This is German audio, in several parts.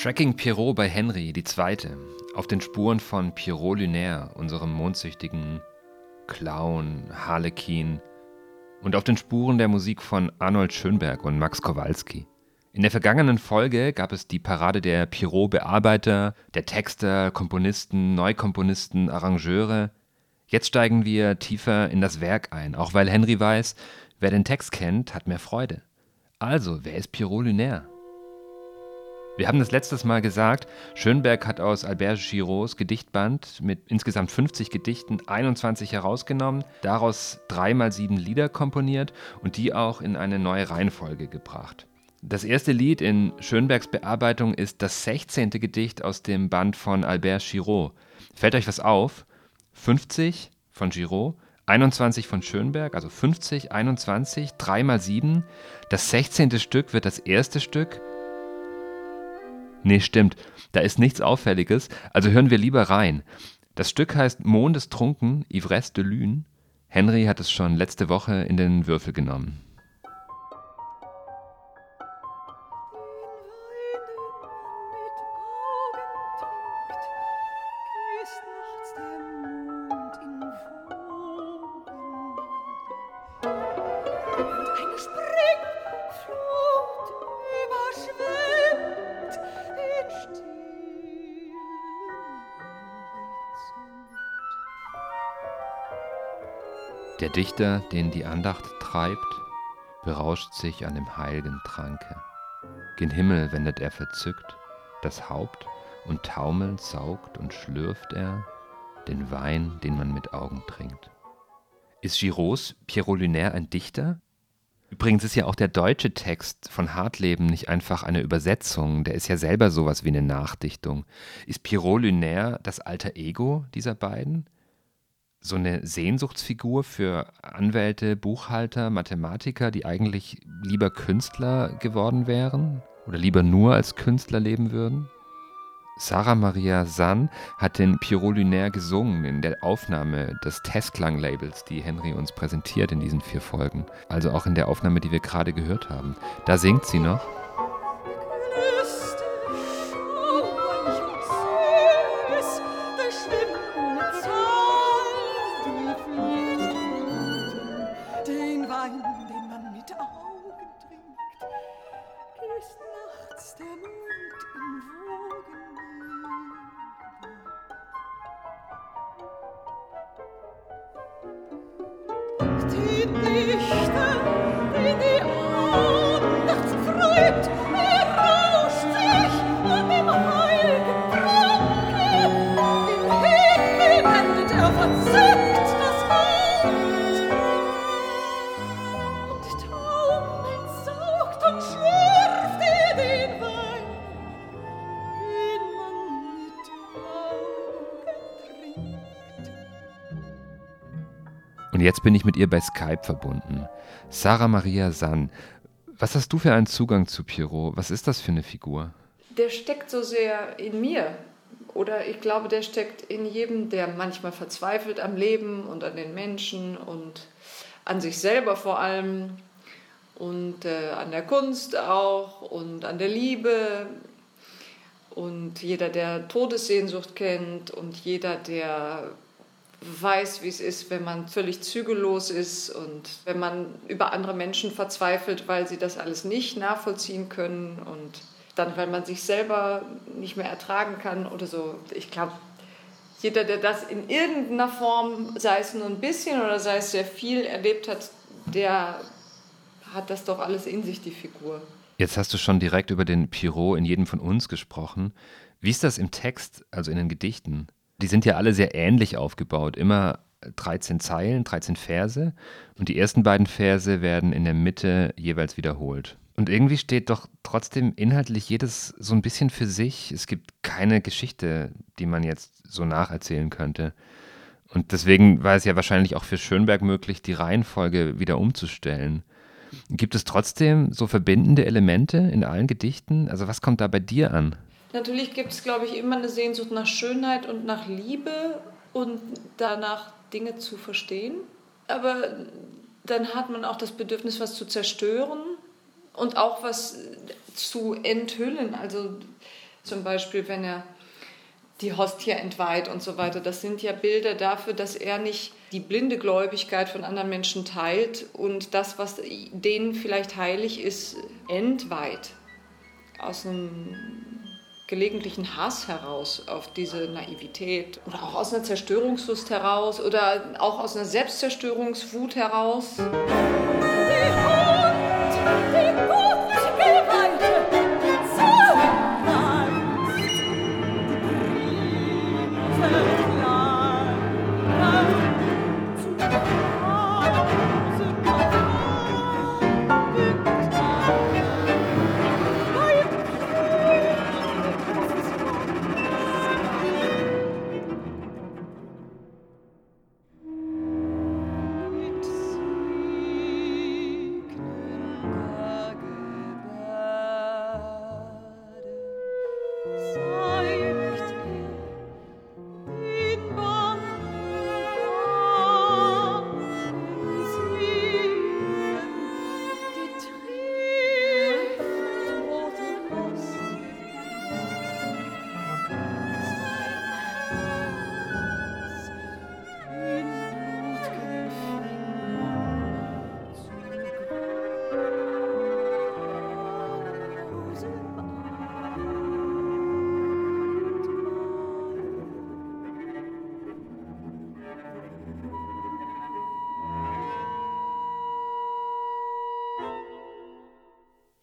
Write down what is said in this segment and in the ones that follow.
Tracking Pierrot bei Henry, die zweite. Auf den Spuren von Pierrot Lunaire, unserem mondsüchtigen Clown, Harlekin. Und auf den Spuren der Musik von Arnold Schönberg und Max Kowalski. In der vergangenen Folge gab es die Parade der Pierrot-Bearbeiter, der Texter, Komponisten, Neukomponisten, Arrangeure. Jetzt steigen wir tiefer in das Werk ein, auch weil Henry weiß, wer den Text kennt, hat mehr Freude. Also, wer ist Pierrot Lunaire? Wir haben das letztes Mal gesagt, Schönberg hat aus Albert Giroux Gedichtband mit insgesamt 50 Gedichten 21 herausgenommen, daraus dreimal sieben Lieder komponiert und die auch in eine neue Reihenfolge gebracht. Das erste Lied in Schönbergs Bearbeitung ist das 16. Gedicht aus dem Band von Albert Giraud. Fällt euch was auf? 50 von Giraud, 21 von Schönberg, also 50, 21, 3 mal 7. Das 16. Stück wird das erste Stück Nee, stimmt. Da ist nichts Auffälliges, also hören wir lieber rein. Das Stück heißt Mondestrunken, Ivresse de Lune. Henry hat es schon letzte Woche in den Würfel genommen. Der Dichter, den die Andacht treibt, berauscht sich an dem heiligen Tranke. Gen Himmel wendet er verzückt das Haupt und taumelnd saugt und schlürft er den Wein, den man mit Augen trinkt. Ist Giroux Pierrot Lunaire ein Dichter? Übrigens ist ja auch der deutsche Text von Hartleben nicht einfach eine Übersetzung, der ist ja selber sowas wie eine Nachdichtung. Ist Pierrot Lunaire das alter Ego dieser beiden? So eine Sehnsuchtsfigur für Anwälte, Buchhalter, Mathematiker, die eigentlich lieber Künstler geworden wären oder lieber nur als Künstler leben würden? Sarah Maria Sann hat den Pierrot Lunaire gesungen in der Aufnahme des Testklang-Labels, die Henry uns präsentiert in diesen vier Folgen. Also auch in der Aufnahme, die wir gerade gehört haben. Da singt sie noch. dich Und jetzt bin ich mit ihr bei Skype verbunden. Sarah Maria Sann, was hast du für einen Zugang zu Pierrot? Was ist das für eine Figur? Der steckt so sehr in mir. Oder ich glaube, der steckt in jedem, der manchmal verzweifelt am Leben und an den Menschen und an sich selber vor allem und äh, an der Kunst auch und an der Liebe. Und jeder, der Todessehnsucht kennt und jeder, der weiß, wie es ist, wenn man völlig zügellos ist und wenn man über andere Menschen verzweifelt, weil sie das alles nicht nachvollziehen können und dann, weil man sich selber nicht mehr ertragen kann oder so. Ich glaube, jeder, der das in irgendeiner Form, sei es nur ein bisschen oder sei es sehr viel erlebt hat, der hat das doch alles in sich, die Figur. Jetzt hast du schon direkt über den Pirot in jedem von uns gesprochen. Wie ist das im Text, also in den Gedichten? Die sind ja alle sehr ähnlich aufgebaut. Immer 13 Zeilen, 13 Verse. Und die ersten beiden Verse werden in der Mitte jeweils wiederholt. Und irgendwie steht doch trotzdem inhaltlich jedes so ein bisschen für sich. Es gibt keine Geschichte, die man jetzt so nacherzählen könnte. Und deswegen war es ja wahrscheinlich auch für Schönberg möglich, die Reihenfolge wieder umzustellen. Gibt es trotzdem so verbindende Elemente in allen Gedichten? Also was kommt da bei dir an? Natürlich gibt es, glaube ich, immer eine Sehnsucht nach Schönheit und nach Liebe und danach Dinge zu verstehen. Aber dann hat man auch das Bedürfnis, was zu zerstören und auch was zu enthüllen. Also Zum Beispiel, wenn er die Hostie entweiht und so weiter. Das sind ja Bilder dafür, dass er nicht die blinde Gläubigkeit von anderen Menschen teilt und das, was denen vielleicht heilig ist, entweiht. Aus einem gelegentlichen Hass heraus auf diese Naivität oder auch aus einer Zerstörungslust heraus oder auch aus einer Selbstzerstörungswut heraus. Die Hund, die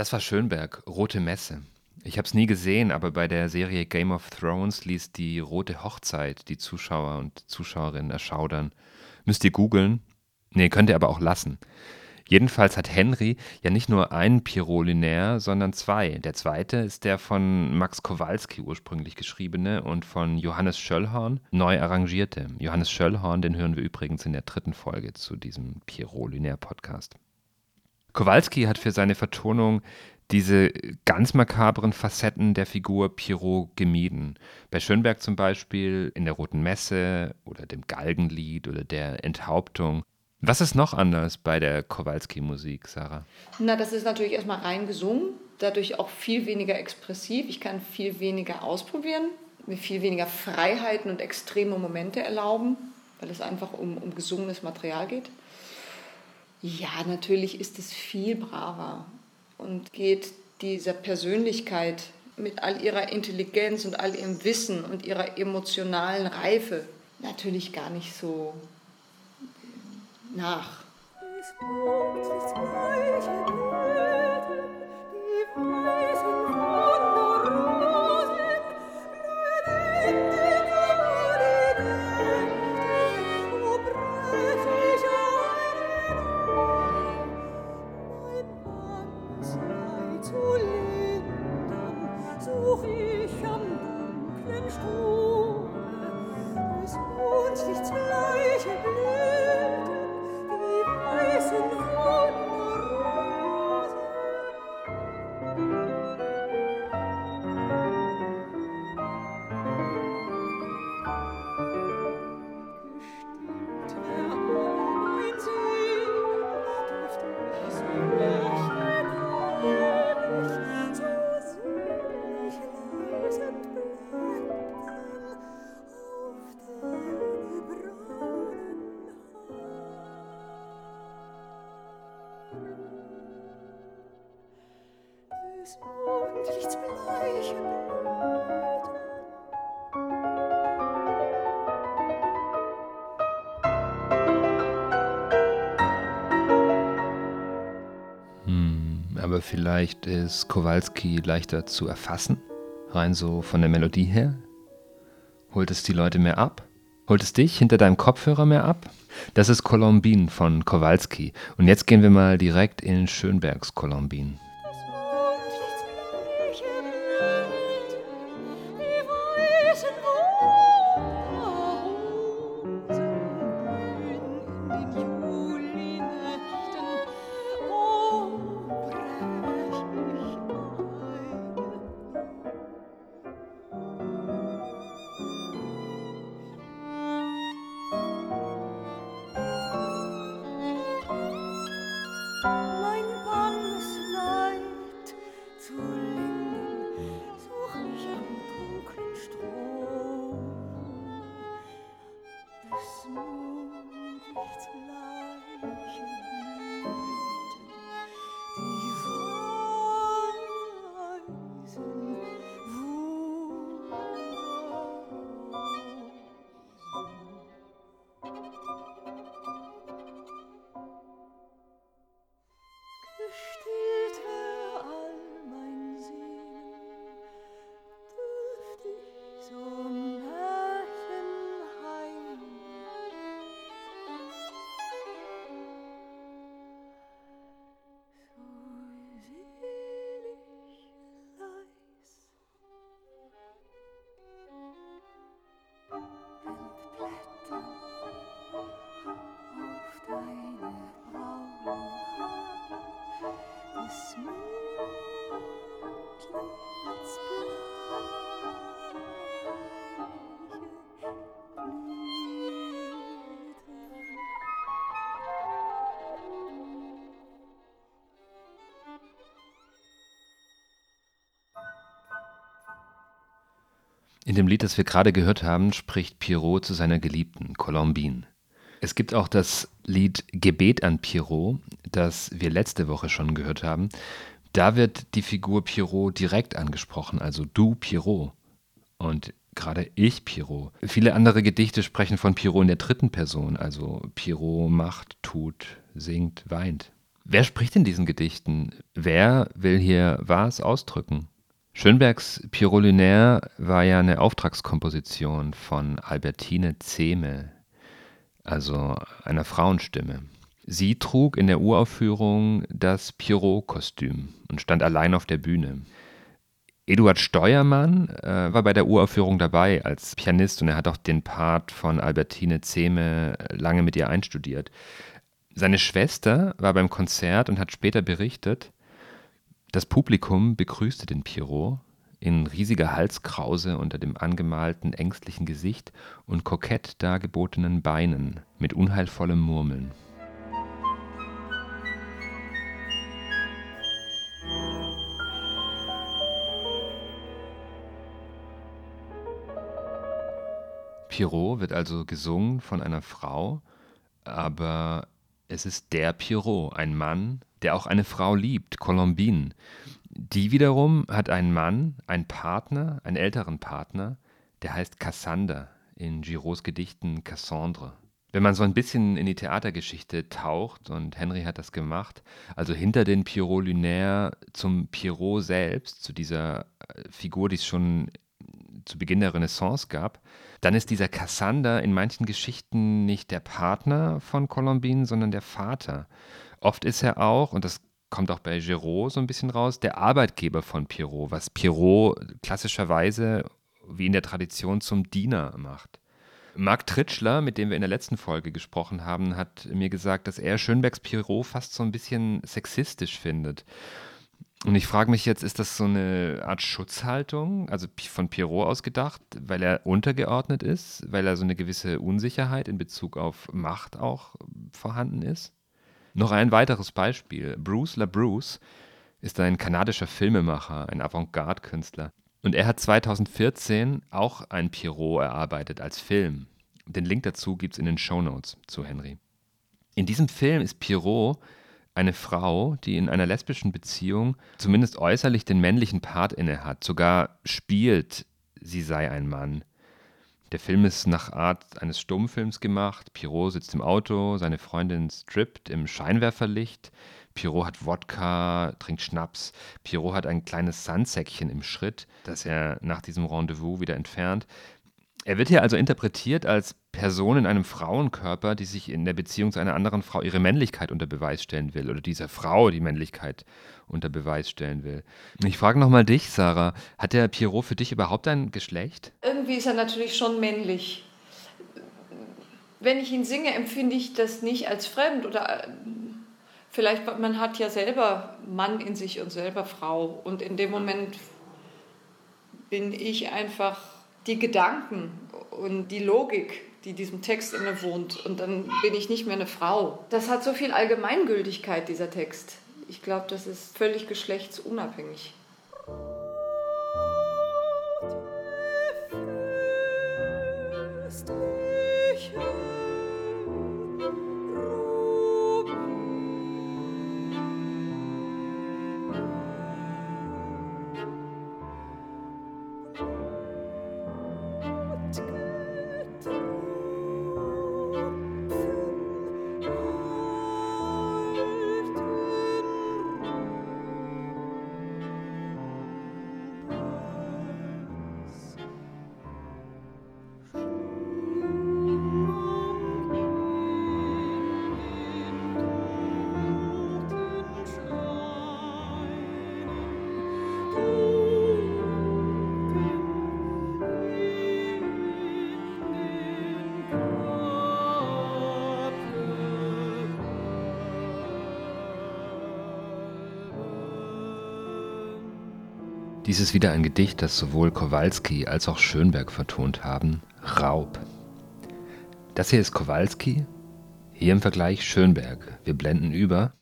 Das war Schönberg, Rote Messe. Ich habe es nie gesehen, aber bei der Serie Game of Thrones ließ die Rote Hochzeit die Zuschauer und Zuschauerinnen erschaudern. Müsst ihr googeln? Nee, könnt ihr aber auch lassen. Jedenfalls hat Henry ja nicht nur einen Lunaire, sondern zwei. Der zweite ist der von Max Kowalski ursprünglich geschriebene und von Johannes Schöllhorn neu arrangierte. Johannes Schöllhorn, den hören wir übrigens in der dritten Folge zu diesem Pierrot Lunaire Podcast. Kowalski hat für seine Vertonung diese ganz makabren Facetten der Figur Pierrot gemieden. Bei Schönberg zum Beispiel in der Roten Messe oder dem Galgenlied oder der Enthauptung. Was ist noch anders bei der Kowalski-Musik, Sarah? Na, das ist natürlich erstmal rein gesungen, dadurch auch viel weniger expressiv. Ich kann viel weniger ausprobieren, mir viel weniger Freiheiten und extreme Momente erlauben, weil es einfach um, um gesungenes Material geht. Ja, natürlich ist es viel braver und geht dieser Persönlichkeit mit all ihrer Intelligenz und all ihrem Wissen und ihrer emotionalen Reife natürlich gar nicht so nach. zu aber vielleicht ist Kowalski leichter zu erfassen, rein so von der Melodie her. Holt es die Leute mehr ab? Holt es dich hinter deinem Kopfhörer mehr ab? Das ist Colombin von Kowalski. Und jetzt gehen wir mal direkt in Schönbergs Colombin. In dem Lied, das wir gerade gehört haben, spricht Pierrot zu seiner Geliebten, Colombine. Es gibt auch das Lied Gebet an Pierrot, das wir letzte Woche schon gehört haben, da wird die Figur Pierrot direkt angesprochen, also du Pierrot. Und gerade ich Pierrot. Viele andere Gedichte sprechen von Pierrot in der dritten Person, also Pierrot macht, tut, singt, weint. Wer spricht in diesen Gedichten? Wer will hier was ausdrücken? Schönbergs Pierrot Lunaire war ja eine Auftragskomposition von Albertine Zehme, also einer Frauenstimme. Sie trug in der Uraufführung das Pierrot-Kostüm und stand allein auf der Bühne. Eduard Steuermann äh, war bei der Uraufführung dabei als Pianist und er hat auch den Part von Albertine Zehme lange mit ihr einstudiert. Seine Schwester war beim Konzert und hat später berichtet, das Publikum begrüßte den Pierrot in riesiger Halskrause unter dem angemalten ängstlichen Gesicht und kokett dargebotenen Beinen mit unheilvollem Murmeln. Pierrot wird also gesungen von einer Frau, aber es ist der Pierrot, ein Mann, der auch eine Frau liebt, Colombine. Die wiederum hat einen Mann, einen Partner, einen älteren Partner, der heißt Cassander, in Girots Gedichten Cassandre. Wenn man so ein bisschen in die Theatergeschichte taucht, und Henry hat das gemacht, also hinter den Pierrot Lunaire zum Pierrot selbst, zu dieser äh, Figur, die es schon zu Beginn der Renaissance gab, dann ist dieser Cassander in manchen Geschichten nicht der Partner von Colombine, sondern der Vater. Oft ist er auch, und das kommt auch bei Giraud so ein bisschen raus, der Arbeitgeber von Pierrot, was Pierrot klassischerweise wie in der Tradition zum Diener macht. Marc Tritschler, mit dem wir in der letzten Folge gesprochen haben, hat mir gesagt, dass er Schönbergs Pierrot fast so ein bisschen sexistisch findet. Und ich frage mich jetzt, ist das so eine Art Schutzhaltung, also von Pierrot ausgedacht, weil er untergeordnet ist, weil er so eine gewisse Unsicherheit in Bezug auf Macht auch vorhanden ist? Noch ein weiteres Beispiel. Bruce LaBruce ist ein kanadischer Filmemacher, ein Avantgarde-Künstler. Und er hat 2014 auch ein Pierrot erarbeitet als Film. Den Link dazu gibt es in den Show Notes zu Henry. In diesem Film ist Pierrot eine Frau, die in einer lesbischen Beziehung zumindest äußerlich den männlichen Part innehat, sogar spielt, sie sei ein Mann. Der Film ist nach Art eines Stummfilms gemacht. Pierrot sitzt im Auto, seine Freundin strippt im Scheinwerferlicht. Pierrot hat Wodka, trinkt Schnaps. Pierrot hat ein kleines Sandsäckchen im Schritt, das er nach diesem Rendezvous wieder entfernt. Er wird hier also interpretiert als Person in einem Frauenkörper, die sich in der Beziehung zu einer anderen Frau ihre Männlichkeit unter Beweis stellen will oder dieser Frau die Männlichkeit unter Beweis stellen will. Ich frage nochmal dich, Sarah, hat der Pierrot für dich überhaupt ein Geschlecht? Irgendwie ist er natürlich schon männlich. Wenn ich ihn singe, empfinde ich das nicht als fremd oder äh, vielleicht, man hat ja selber Mann in sich und selber Frau und in dem Moment bin ich einfach die Gedanken und die Logik, die diesem Text innewohnt. Und dann bin ich nicht mehr eine Frau. Das hat so viel Allgemeingültigkeit, dieser Text. Ich glaube, das ist völlig geschlechtsunabhängig. Dies ist wieder ein Gedicht, das sowohl Kowalski als auch Schönberg vertont haben, Raub. Das hier ist Kowalski, hier im Vergleich Schönberg. Wir blenden über.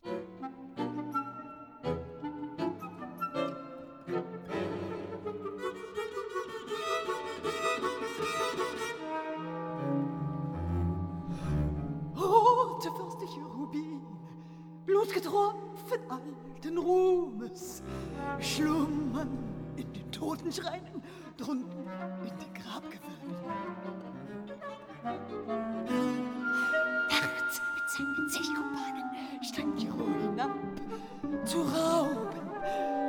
Totenschreinen drunten in den Grabgewölben. Nachts mit seinen Zechkumpanen stand Jero hinab zu rauben.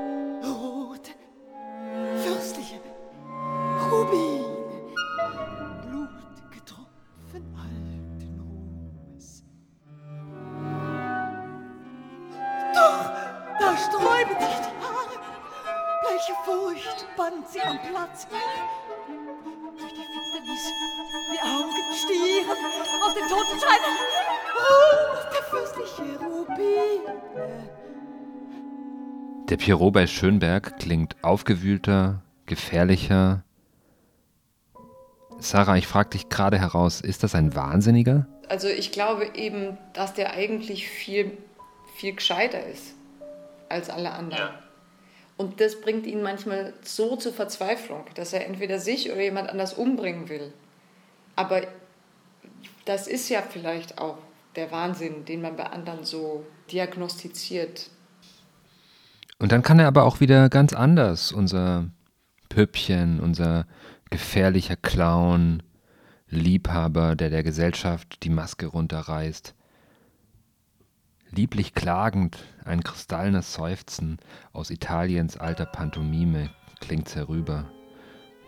Der Pierrot bei Schönberg klingt aufgewühlter, gefährlicher. Sarah, ich frage dich gerade heraus, ist das ein Wahnsinniger? Also ich glaube eben, dass der eigentlich viel, viel gescheiter ist als alle anderen. Und das bringt ihn manchmal so zur Verzweiflung, dass er entweder sich oder jemand anders umbringen will. Aber das ist ja vielleicht auch der Wahnsinn, den man bei anderen so diagnostiziert. Und dann kann er aber auch wieder ganz anders, unser Püppchen, unser gefährlicher Clown, Liebhaber, der der Gesellschaft die Maske runterreißt. Lieblich klagend, ein kristallenes Seufzen aus Italiens alter Pantomime klingt's herüber.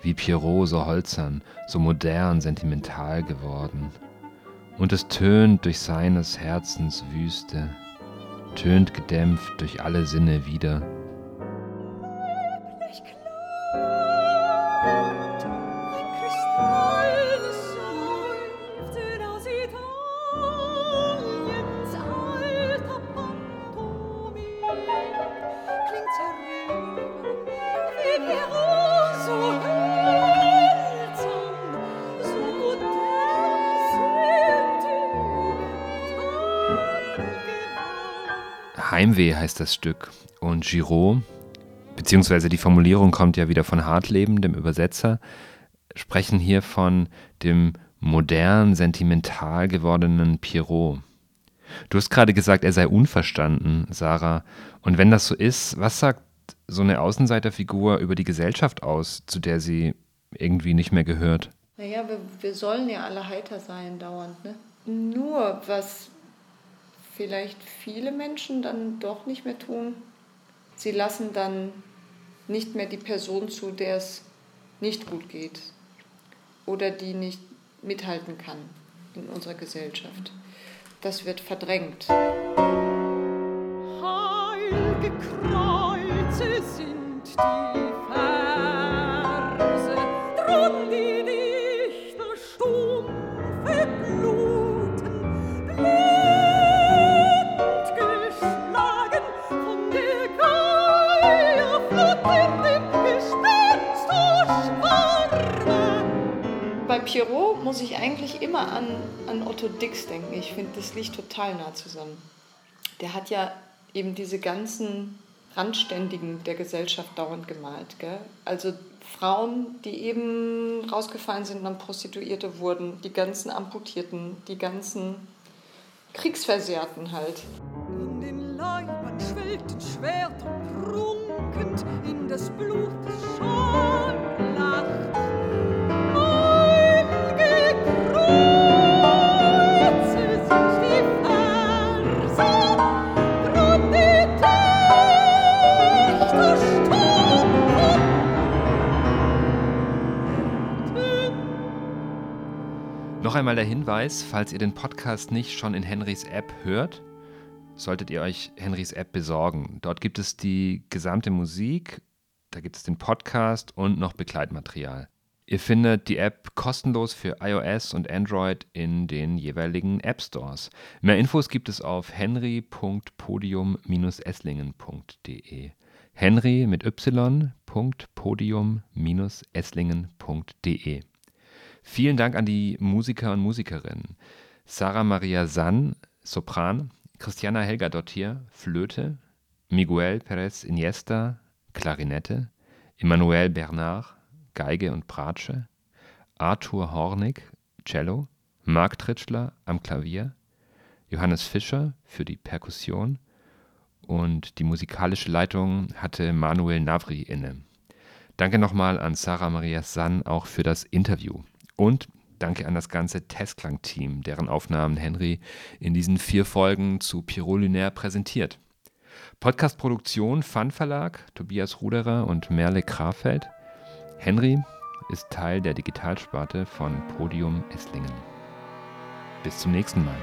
Wie Pierrot so holzern, so modern, sentimental geworden. Und es tönt durch seines Herzens Wüste, tönt gedämpft durch alle Sinne wieder. Heimweh heißt das Stück. Und Giraud, beziehungsweise die Formulierung kommt ja wieder von Hartleben, dem Übersetzer, sprechen hier von dem modern, sentimental gewordenen Pierrot. Du hast gerade gesagt, er sei unverstanden, Sarah. Und wenn das so ist, was sagt so eine Außenseiterfigur über die Gesellschaft aus, zu der sie irgendwie nicht mehr gehört? Naja, wir, wir sollen ja alle heiter sein dauernd. Ne? Nur was vielleicht viele Menschen dann doch nicht mehr tun, sie lassen dann nicht mehr die Person zu, der es nicht gut geht oder die nicht mithalten kann in unserer Gesellschaft. Das wird verdrängt. Heilige Kreuze sind die Pierrot muss ich eigentlich immer an, an Otto Dix denken. Ich finde, das liegt total nah zusammen. Der hat ja eben diese ganzen Randständigen der Gesellschaft dauernd gemalt. Gell? Also Frauen, die eben rausgefallen sind und dann Prostituierte wurden, die ganzen Amputierten, die ganzen Kriegsversehrten halt. In den Leibern schwellten Schwerter prunkend in des Blutes Scharlach. Noch einmal der Hinweis, falls ihr den Podcast nicht schon in Henrys App hört, solltet ihr euch Henrys App besorgen. Dort gibt es die gesamte Musik, da gibt es den Podcast und noch Begleitmaterial. Ihr findet die App kostenlos für iOS und Android in den jeweiligen App Stores. Mehr Infos gibt es auf henry.podium-esslingen.de. Henry mit y.podium-esslingen.de. Vielen Dank an die Musiker und Musikerinnen. Sarah Maria Sann, Sopran, Christiana Helga Dottir, Flöte, Miguel Perez Iniesta, Klarinette, Emmanuel Bernard, Geige und Bratsche, Arthur Hornig, Cello, Marc Tritschler am Klavier, Johannes Fischer für die Perkussion. Und die musikalische Leitung hatte Manuel Navri inne. Danke nochmal an Sarah Maria Sann auch für das Interview. Und danke an das ganze Testklang-Team, deren Aufnahmen Henry in diesen vier Folgen zu Pirot Lunaire präsentiert. Podcastproduktion Fun Verlag, Tobias Ruderer und Merle Krafeld. Henry ist Teil der Digitalsparte von Podium Esslingen. Bis zum nächsten Mal.